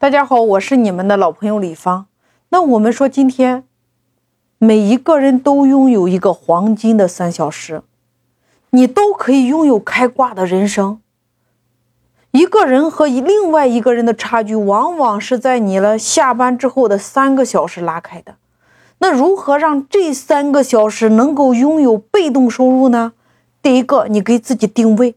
大家好，我是你们的老朋友李芳。那我们说，今天每一个人都拥有一个黄金的三小时，你都可以拥有开挂的人生。一个人和另外一个人的差距，往往是在你了下班之后的三个小时拉开的。那如何让这三个小时能够拥有被动收入呢？第一个，你给自己定位，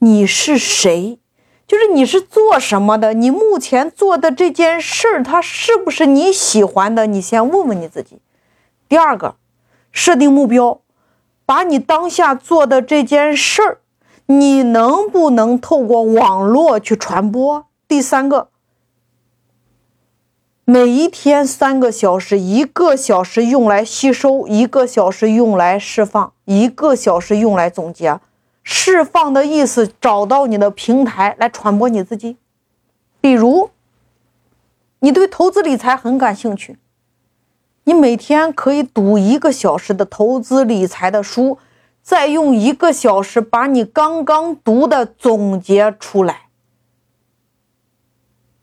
你是谁？就是你是做什么的？你目前做的这件事儿，它是不是你喜欢的？你先问问你自己。第二个，设定目标，把你当下做的这件事儿，你能不能透过网络去传播？第三个，每一天三个小时，一个小时用来吸收，一个小时用来释放，一个小时用来总结。释放的意思，找到你的平台来传播你自己。比如，你对投资理财很感兴趣，你每天可以读一个小时的投资理财的书，再用一个小时把你刚刚读的总结出来。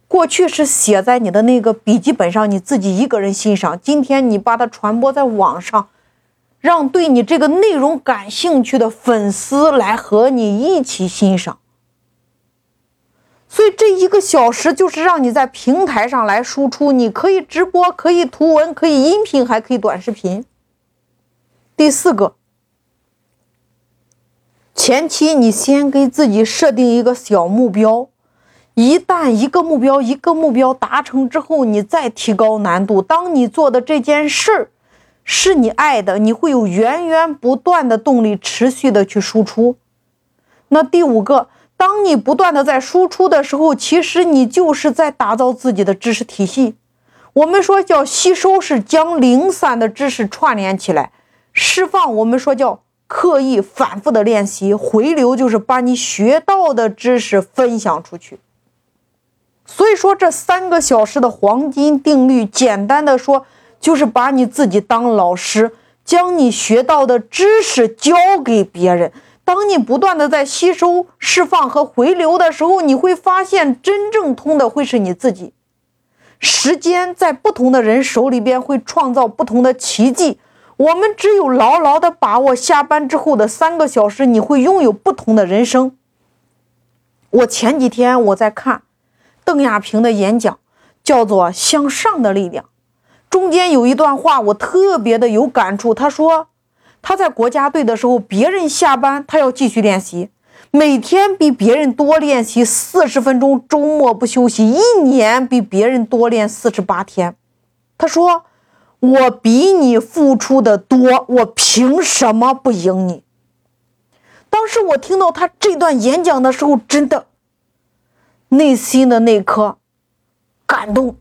过去是写在你的那个笔记本上，你自己一个人欣赏。今天你把它传播在网上。让对你这个内容感兴趣的粉丝来和你一起欣赏，所以这一个小时就是让你在平台上来输出。你可以直播，可以图文，可以音频，还可以短视频。第四个，前期你先给自己设定一个小目标，一旦一个目标一个目标达成之后，你再提高难度。当你做的这件事儿。是你爱的，你会有源源不断的动力，持续的去输出。那第五个，当你不断的在输出的时候，其实你就是在打造自己的知识体系。我们说叫吸收，是将零散的知识串联起来；释放，我们说叫刻意反复的练习；回流，就是把你学到的知识分享出去。所以说，这三个小时的黄金定律，简单的说。就是把你自己当老师，将你学到的知识教给别人。当你不断的在吸收、释放和回流的时候，你会发现真正通的会是你自己。时间在不同的人手里边会创造不同的奇迹。我们只有牢牢的把握下班之后的三个小时，你会拥有不同的人生。我前几天我在看邓亚萍的演讲，叫做《向上的力量》。中间有一段话，我特别的有感触。他说，他在国家队的时候，别人下班，他要继续练习，每天比别人多练习四十分钟，周末不休息，一年比别人多练四十八天。他说，我比你付出的多，我凭什么不赢你？当时我听到他这段演讲的时候，真的内心的那颗感动。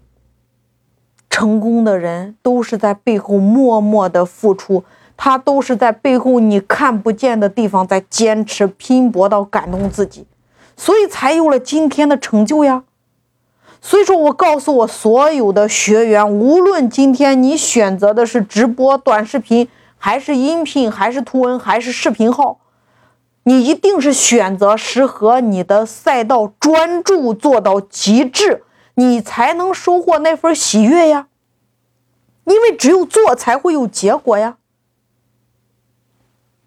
成功的人都是在背后默默的付出，他都是在背后你看不见的地方在坚持拼搏到感动自己，所以才有了今天的成就呀。所以说我告诉我所有的学员，无论今天你选择的是直播、短视频，还是音频，还是图文，还是视频号，你一定是选择适合你的赛道，专注做到极致。你才能收获那份喜悦呀，因为只有做才会有结果呀。